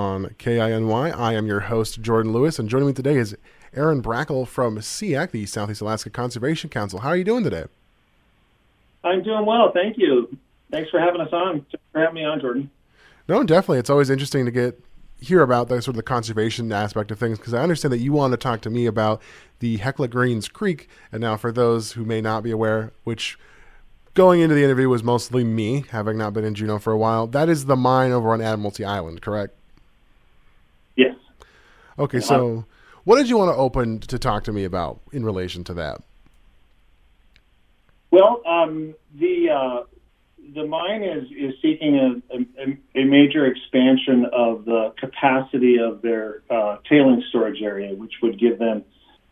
on KINY. I am your host, Jordan Lewis, and joining me today is Aaron Brakel from SEACC, the Southeast Alaska Conservation Council. How are you doing today? I'm doing well, thank you. Thanks for having us on. Thanks for having me on, Jordan. No, definitely. It's always interesting to get hear about the sort of the conservation aspect of things because I understand that you want to talk to me about the Hecla Greens Creek. And now, for those who may not be aware, which going into the interview was mostly me, having not been in Juneau for a while, that is the mine over on Admiralty Island, correct? Yes. Okay, so what did you want to open to talk to me about in relation to that? Well, um, the uh, the mine is is seeking a, a, a, major expansion of the capacity of their uh, tailing storage area, which would give them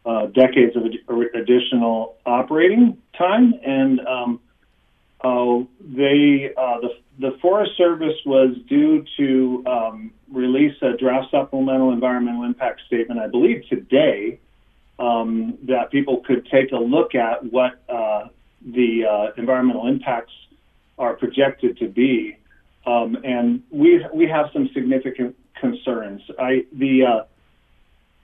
uh, decades of ad- additional operating time. And um, uh, they uh, the the Forest Service was due to um, release a draft supplemental environmental impact statement, I believe today, um, that people could take a look at what uh, the uh, environmental impacts are projected to be. Um, and we we have some significant concerns. I the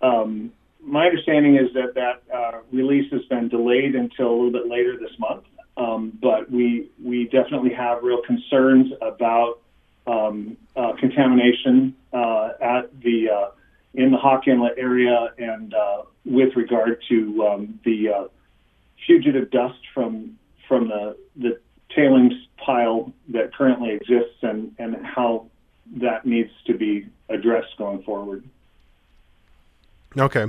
uh, um, my understanding is that that uh, release has been delayed until a little bit later this month. Um, but we we definitely have real concerns about um, uh, contamination uh, at the uh, in the Hawk Inlet area and uh, with regard to um, the uh, fugitive dust from from the the tailings pile that currently exists and, and how that needs to be addressed going forward. Okay.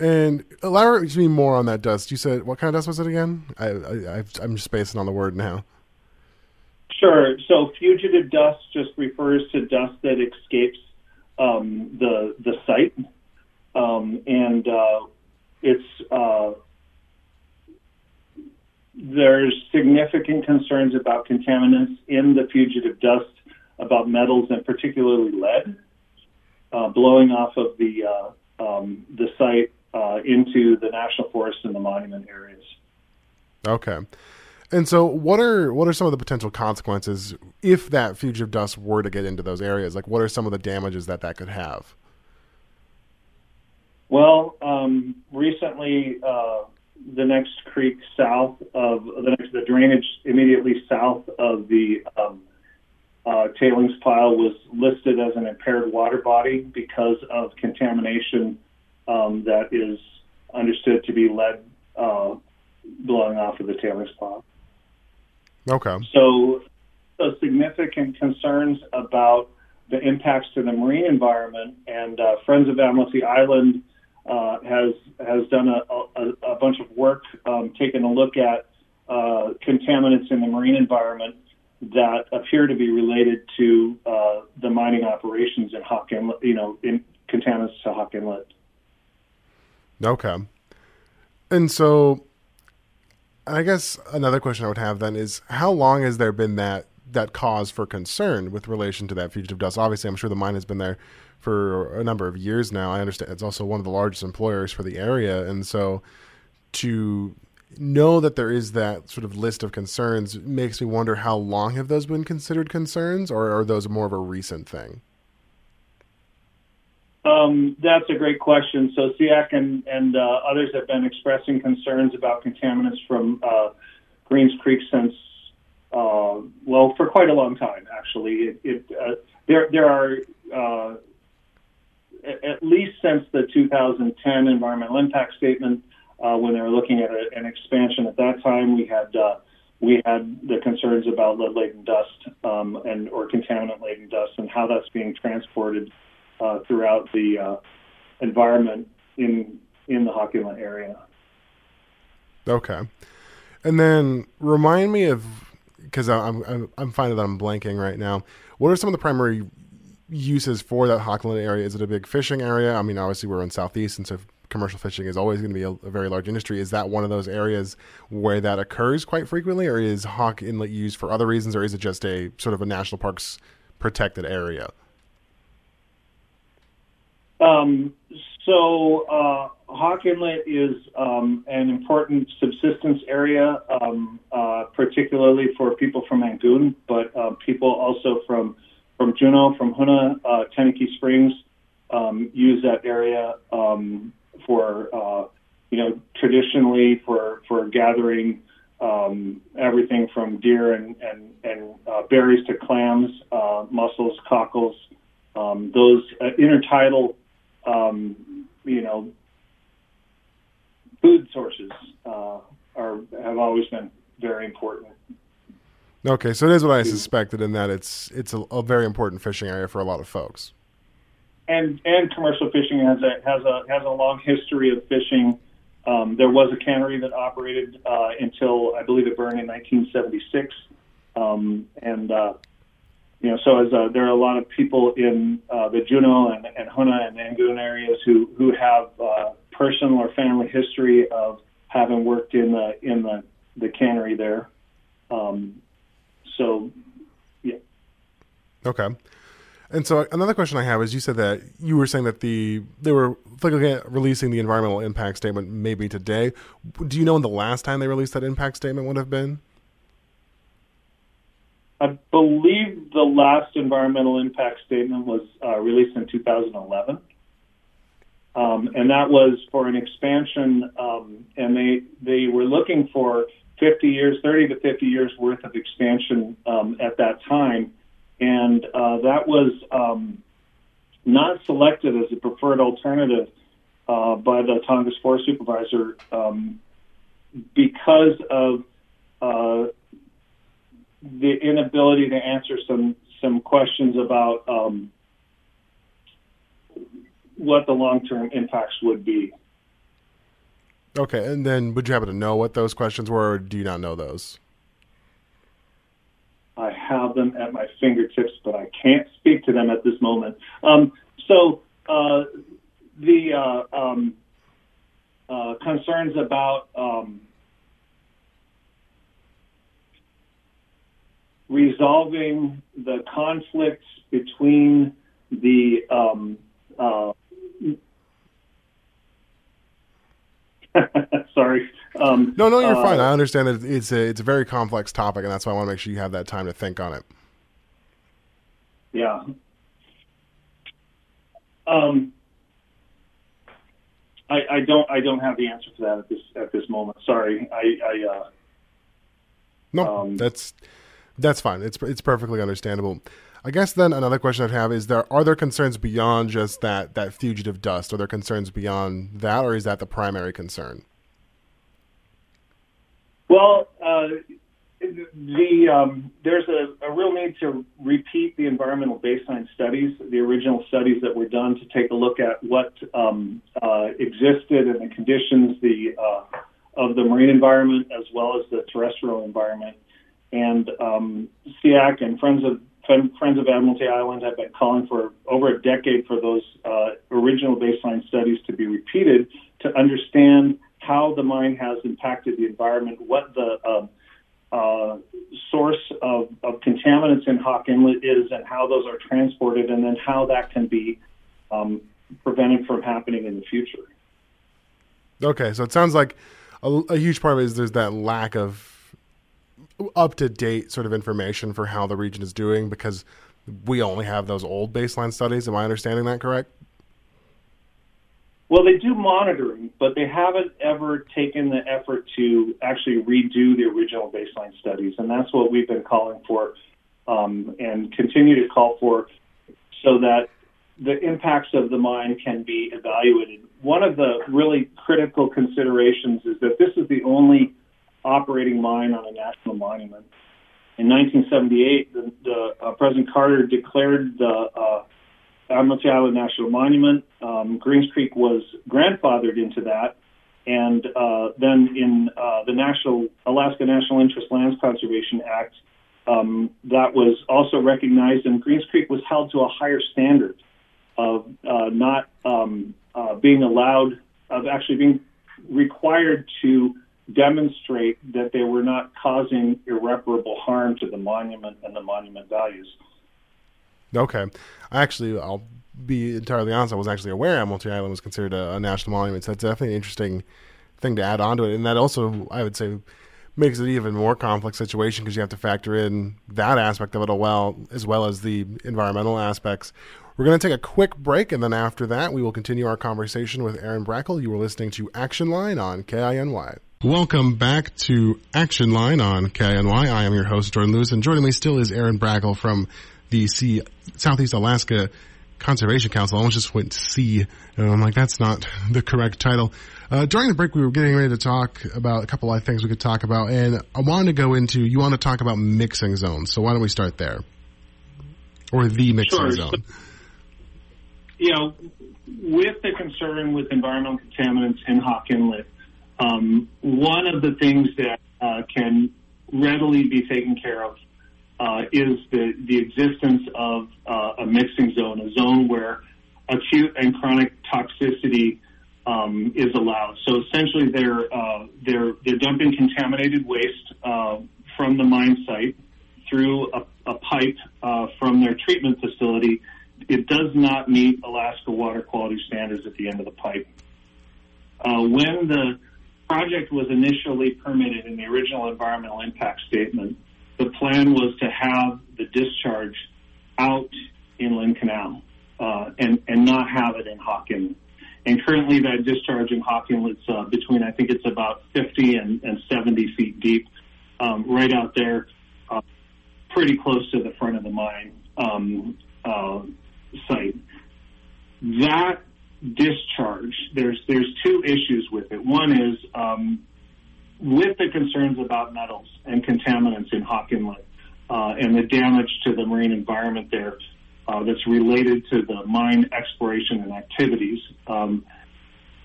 And elaborate me more on that dust. You said what kind of dust was it again? I, I I'm just spacing on the word now. Sure. So fugitive dust just refers to dust that escapes um, the the site, um, and uh, it's uh, there's significant concerns about contaminants in the fugitive dust, about metals and particularly lead, uh, blowing off of the uh, um, the site uh, into the national forest and the monument areas. Okay. And so, what are what are some of the potential consequences if that fugitive dust were to get into those areas? Like, what are some of the damages that that could have? Well, um, recently, uh, the next creek south of the next the drainage immediately south of the um, uh, tailings pile was listed as an impaired water body because of contamination um, that is understood to be lead uh, blowing off of the tailings pile. Okay. So, so significant concerns about the impacts to the marine environment and uh, Friends of Admiralty Island uh, has has done a, a, a bunch of work, um, taking a look at uh, contaminants in the marine environment that appear to be related to uh, the mining operations in Hawk Inlet, you know, in contaminants to Hawk Inlet. Okay. And so, I guess another question I would have then is how long has there been that that cause for concern with relation to that fugitive dust? Obviously, I'm sure the mine has been there for a number of years now. I understand it's also one of the largest employers for the area, and so to know that there is that sort of list of concerns makes me wonder how long have those been considered concerns, or are those more of a recent thing? Um, that's a great question. So SEACC and, and uh, others have been expressing concerns about contaminants from uh, Greens Creek since, uh, well, for quite a long time, actually. It, it, uh, there, there are uh, at least since the 2010 environmental impact statement, uh, when they were looking at a, an expansion at that time, we had we had the concerns about lead laden dust um, and or contaminant laden dust and how that's being transported uh, throughout the uh, environment in in the Hawk area. Okay, and then remind me of because I'm, I'm I'm finding that I'm blanking right now. What are some of the primary uses for that Inlet area? Is it a big fishing area? I mean, obviously we're in southeast, and so commercial fishing is always going to be a, a, very large industry. Is that one of those areas where that occurs quite frequently, or is Hawk Inlet used for other reasons, or is it just a sort of a national parks protected area? Um, so uh, Hawk Inlet is um, an important subsistence area, um, uh, particularly for people from Angoon, but uh, people also from from Juneau, from Hoonah, uh, Tenakee Springs um, use that area um, for uh, you know traditionally for for gathering um, everything from deer and and, and uh, berries to clams, uh, mussels, cockles. Those intertidal, um, you know, food sources uh, are have always been very important. Okay, so it is what I suspected in that it's it's a, a very important fishing area for a lot of folks. And and commercial fishing has a has a has a long history of fishing. Um, there was a cannery that operated uh, until I believe it burned in 1976, um, and uh, you know so as uh, there are a lot of people in uh, the Juneau and, and Hoonah and Angoon areas who who have uh, personal or family history of having worked in the in the the cannery there. Um, so, yeah. Okay. And so another question I have is you said that you were saying that the they were looking at releasing the environmental impact statement maybe today. Do you know when the last time they released that impact statement would have been? I believe the last environmental impact statement was uh, released in 2011. Um, and that was for an expansion, um, and they they were looking for 50 years, 30 to 50 years worth of expansion um, at that time, and uh, that was um, not selected as a preferred alternative uh, by the Tongass Forest Supervisor um, because of uh, the inability to answer some some questions about um, what the long term impacts would be. Okay, and then would you happen to know what those questions were, or do you not know those? I have them at my fingertips, but I can't speak to them at this moment. Um, so uh, the uh, um, uh, concerns about um, resolving the conflicts between the um, uh, Sorry. Um, no, no, you're uh, fine. I understand that it's a it's a very complex topic, and that's why I want to make sure you have that time to think on it. Yeah. Um, I, I don't I don't have the answer for that at this at this moment. Sorry. I, I uh, no, um, that's that's fine. It's it's perfectly understandable. I guess then another question I'd have is there are there concerns beyond just that that fugitive dust? Are there concerns beyond that, or is that the primary concern? Well, uh, the um, there's a, a, real need to repeat the environmental baseline studies, the original studies that were done to take a look at what um, uh, existed and the conditions the uh, of the marine environment as well as the terrestrial environment. And um, SEACC and Friends of Friends of Admiralty Island have been calling for over a decade for those uh, original baseline studies to be repeated to understand how the mine has impacted the environment, what the uh, uh, source of, of, contaminants in Hawk Inlet is, and how those are transported, and then how that can be um, prevented from happening in the future. Okay, so it sounds like a, a huge part of it is there's that lack of up to date sort of information for how the region is doing because we only have those old baseline studies. Am I understanding that correct? Well, they do monitoring, but they haven't ever taken the effort to actually redo the original baseline studies, and that's what we've been calling for um, and continue to call for so that the impacts of the mine can be evaluated. One of the really critical considerations is that this is the only operating mine on a national monument. In 1978, the, the uh, President Carter declared the uh, Admiralty Island National Monument. Um, Greens Creek was grandfathered into that, and uh, then in uh, the National Alaska National Interest Lands Conservation Act, um, that was also recognized, and Greens Creek was held to a higher standard of uh, not um, uh, being allowed, of actually being required to demonstrate that they were not causing irreparable harm to the monument and the monument values. Okay. Actually, I'll be entirely honest, I was actually aware Admiralty Island was considered a, a national monument. So that's definitely an interesting thing to add on to it. And that also, I would say, makes it even more complex situation because you have to factor in that aspect of it well, as well as the environmental aspects. We're going to take a quick break, and then after that, we will continue our conversation with Aaron Brakel. You are listening to Action Line on KINY. Welcome back to Action Line on KINY. I am your host, Jordan Lewis, and joining me still is Aaron Brakel from the C- Southeast Alaska Conservation Council. I almost just went C, and I'm like, that's not the correct title. Uh, during the break, we were getting ready to talk about a couple of things we could talk about, and I wanted to go into, you want to talk about mixing zones, so why don't we start there? Or the mixing Sure. zone. So- you know, with the concern with environmental contaminants in Hawk Inlet, um, one of the things that uh, can readily be taken care of uh, is the, the existence of uh, a mixing zone, a zone where acute and chronic toxicity um, is allowed. So essentially, they're uh, they're they're dumping contaminated waste uh, from the mine site through a, a pipe uh, from their treatment facility. It does not meet Alaska water quality standards at the end of the pipe. Uh, when the project was initially permitted in the original environmental impact statement, the plan was to have the discharge out in Lynn Canal uh, and and not have it in Hawk. And currently, that discharge in Hawk Inlet's uh, between I think it's about 50 and, and 70 feet deep, um, right out there, uh, pretty close to the front of the mine um, uh, site. That discharge, there's there's two issues with it. One is um, with the concerns about metals and contaminants in Hawk Inlet uh, and the damage to the marine environment there uh, that's related to the mine exploration and activities. Um,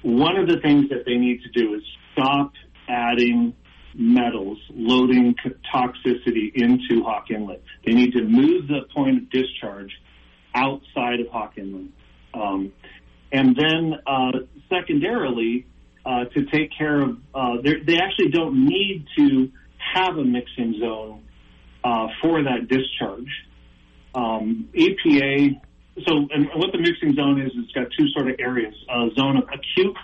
one of the things that they need to do is stop adding metals, loading toxicity into Hawk Inlet. They need to move the point of discharge outside of Hawk Inlet. Um, and then, uh, secondarily, uh, to take care of, uh, they're- actually don't need to have a mixing zone uh, for that discharge. Um, EPA, so and what the mixing zone is, it's got two sort of areas: a zone of acute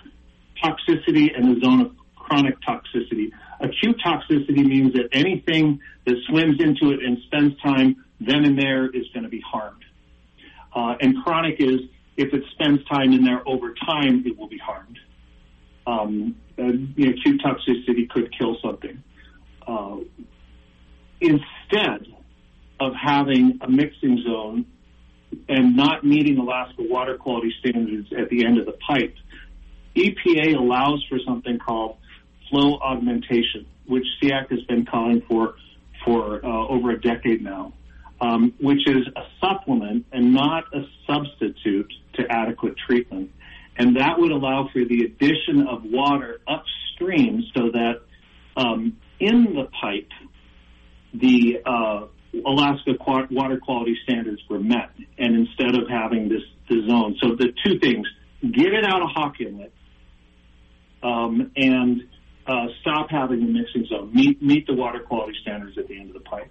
toxicity and a zone of chronic toxicity. Acute toxicity means that anything that swims into it and spends time then and there is going to be harmed. Uh, and chronic is if it spends time in there over time, it will be harmed. Um, and, you know, acute toxicity could kill something. Uh, instead of having a mixing zone and not meeting Alaska water quality standards at the end of the pipe, EPA allows for something called flow augmentation, which SEACC has been calling for for uh, over a decade now, um, which is a supplement and not a substitute to adequate treatment. And that would allow for the addition of water upstream so that um, in the pipe, the uh, Alaska water quality standards were met, and instead of having this the zone, so the two things: get it out of Hawk Inlet, um, and uh, stop having the mixing zone. Meet meet the water quality standards at the end of the pipe.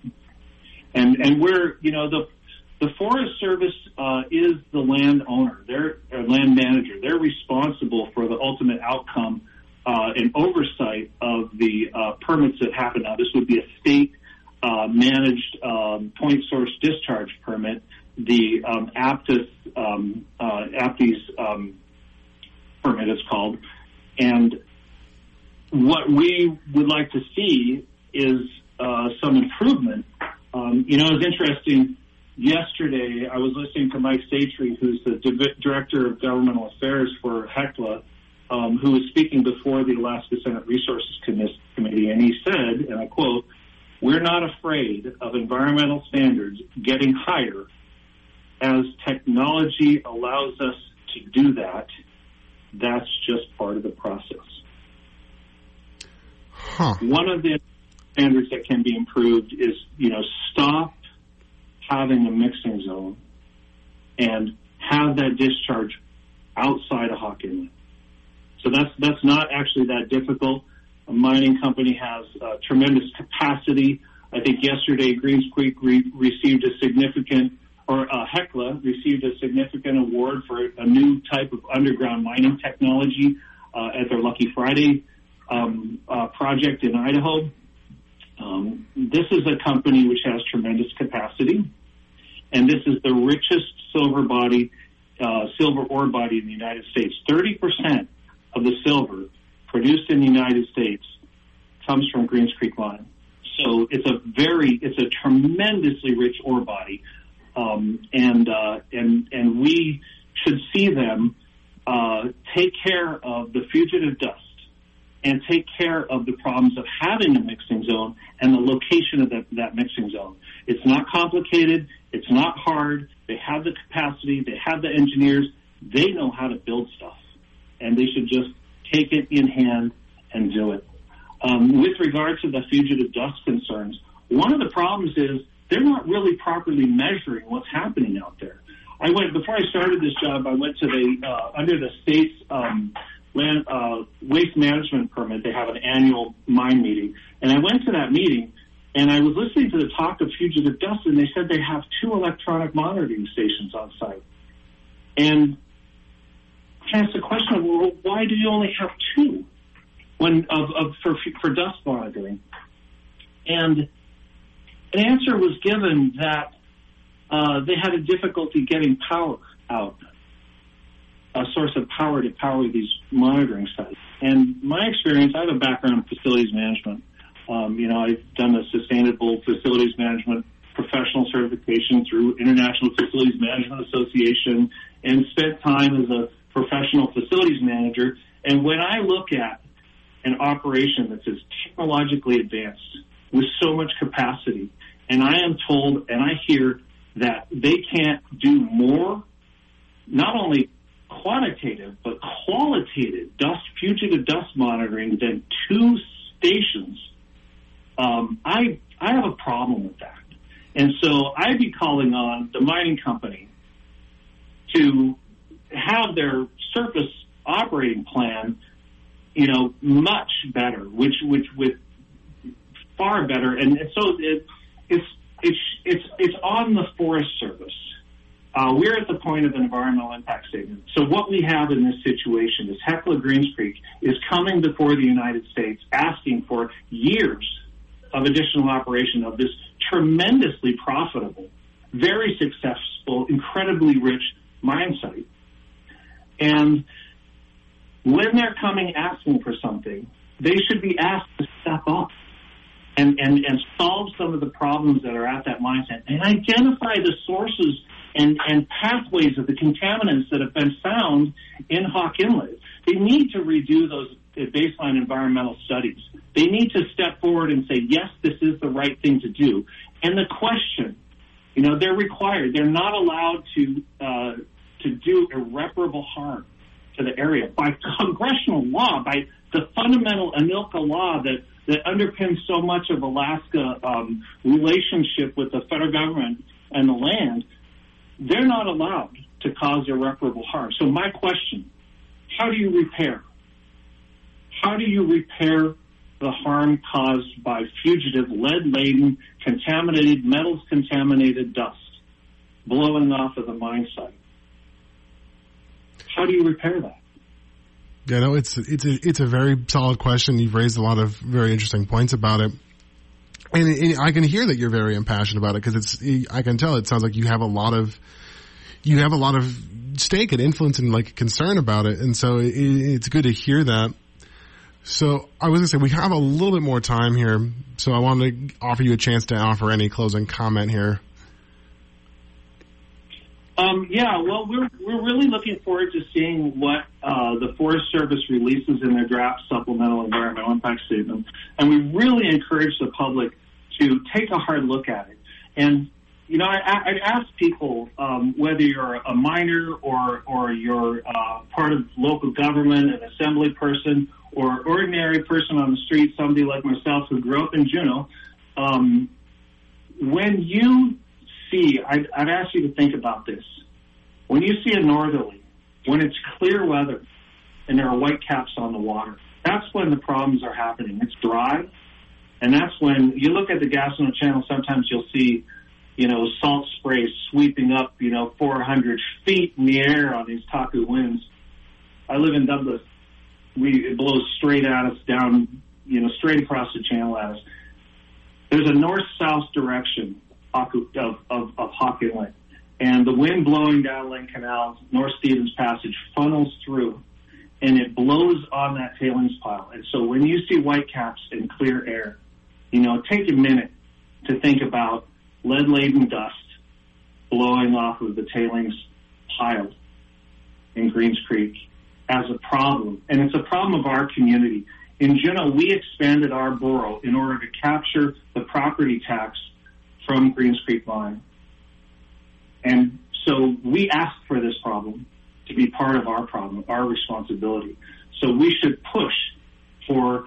And and we're you know the the Forest Service uh, is the landowner. They're uh, land manager. They're responsible for the ultimate outcome uh, and oversight of the uh, permits that happen. Now, this would be a state uh, managed um, point source discharge permit. The um, APDES um, uh, um, permit is called, and what we would like to see is uh, some improvement. Um, you know, it's interesting. Yesterday, I was listening to Mike Satre, who's the Di- Director of Governmental Affairs for HECLA, um, who was speaking before the Alaska Senate Resources Committee, and he said, and I quote, we're not afraid of environmental standards getting higher as technology allows us to do that. That's just part of the process. Huh. One of the standards that can be improved is, you know, stop having a mixing zone and have that discharge outside of Hawk Inlet. So that's that's not actually that difficult. A mining company has uh, tremendous capacity. I think yesterday Greens Creek re- received a significant, or uh, Hecla received a significant award for a new type of underground mining technology uh, at their Lucky Friday um, uh, project in Idaho. Um, this is a company which has tremendous capacity, and this is the richest silver body, uh, silver ore body in the United States. Thirty percent of the silver produced in the United States comes from Greens Creek mine. So it's a very, it's a tremendously rich ore body, um, and uh, and and we should see them uh, take care of the fugitive dust and take care of the problems of having a mixing zone and the location of that, that mixing zone. It's not complicated. It's not hard. They have the capacity. They have the engineers. They know how to build stuff, and they should just take it in hand and do it. Um, with regard to the fugitive dust concerns, one of the problems is they're not really properly measuring what's happening out there. I went before I started this job. I went to the uh, under the state's um, land uh, waste management permit. They have an annual mine meeting, and I went to that meeting. And I was listening to the talk of fugitive dust, and they said they have two electronic monitoring stations on site. And I asked the question of, well, why do you only have two when of, of for for dust monitoring? And an answer was given that uh, they had a difficulty getting power out, a source of power to power these monitoring sites. And my experience, I have a background in facilities management. Um, you know, I've done a sustainable facilities management professional certification through International Facilities Management Association and spent time as a professional facilities manager. And when I look at an operation that's as technologically advanced with so much capacity, and I am told and I hear that they can't do more, not only quantitative, but qualitative dust, fugitive dust monitoring than two stations, um, I, I have a problem with that. And so I'd be calling on the mining company to have their surface operating plan, you know, much better, which, which with far better. And so it, it's, it's, it's, it's on the Forest Service. Uh, we're at the point of an environmental impact statement. So what we have in this situation is Hecla Greens Creek is coming before the United States asking for years of additional operation of this tremendously profitable, very successful, incredibly rich mine site. And when they're coming asking for something, they should be asked to step up and, and, and solve some of the problems that are at that mine site and identify the sources and, and pathways of the contaminants that have been found in Hawk Inlet. They need to redo those baseline environmental studies. They need to step forward and say, yes, this is the right thing to do. And the question, you know, they're required. They're not allowed to uh, to do irreparable harm to the area by congressional law, by the fundamental ANILCA law that that underpins so much of Alaska um, relationship with the federal government and the land. They're not allowed to cause irreparable harm. So my question: How do you repair? How do you repair the harm caused by fugitive lead-laden, contaminated, metals-contaminated dust blowing off of the mine site? How do you repair that? Yeah, no, it's it's a it's a very solid question. You've raised a lot of very interesting points about it, and, and I can hear that you're very impassioned about it because it's I can tell it sounds like you have a lot of you have a lot of stake and influence and like concern about it, and so it, it's good to hear that. So I was gonna say we have a little bit more time here, so I wanted to offer you a chance to offer any closing comment here. Um, yeah, well, we're we're really looking forward to seeing what uh, the Forest Service releases in their draft supplemental environmental impact statement, and we really encourage the public to take a hard look at it. And you know, I, I ask people um, whether you're a miner or or you're uh, part of local government, an assembly person, or ordinary person on the street, somebody like myself who grew up in Juneau. Um, when you see, I'd, I'd ask you to think about this. When you see a northerly, when it's clear weather and there are white caps on the water, that's when the problems are happening. It's dry, and that's when you look at the Gastineau Channel. Sometimes you'll see, you know, salt spray sweeping up, you know, 400 feet in the air on these Taku winds. I live in Douglas. We it blows straight at us down, you know, straight across the channel at us there's a north-south direction of, of, of Hawk Inlet, and the wind blowing down Lynn Canal, North Stephens Passage funnels through, and it blows on that tailings pile. And so when you see whitecaps in clear air, you know, take a minute to think about lead-laden dust blowing off of the tailings pile in Greens Creek as a problem. And it's a problem of our community. In Juneau, we expanded our borough in order to capture the property tax from Greens Creek Mine. And so we asked for this problem to be part of our problem, our responsibility. So we should push for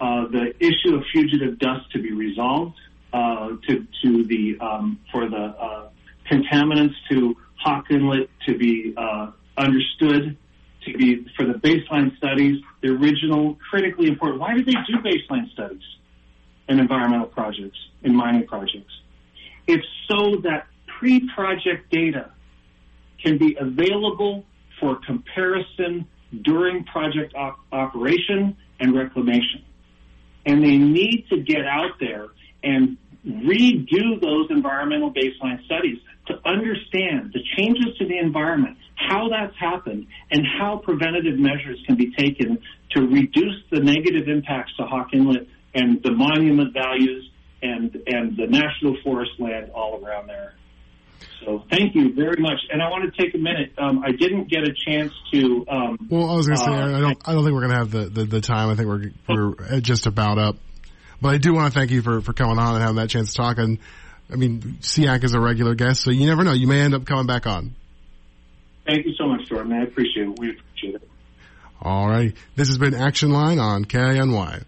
uh, the issue of fugitive dust to be resolved, uh, to to the um, for the uh, contaminants to Hawk Inlet to be uh, understood, to be for the baseline studies, the original critically important. Why did they do baseline studies in environmental projects, in mining projects? It's so that pre-project data can be available for comparison during project op- operation and reclamation. And they need to get out there and redo those environmental baseline studies to understand the changes to the environment, how that's happened, and how preventative measures can be taken to reduce the negative impacts to Hawk Inlet and the monument values and and the national forest land all around there. So thank you very much. And I want to take a minute. Um, I didn't get a chance to. Um, well, I was going to say uh, I don't. I don't think we're going to have the, the, the, time. I think we're we're just about up. But I do want to thank you for, for coming on and having that chance to talk. And I mean, SEACC is a regular guest, so you never know. You may end up coming back on. Thank you so much, Jordan. I appreciate it. We appreciate it. All right. This has been Action Line on KINY.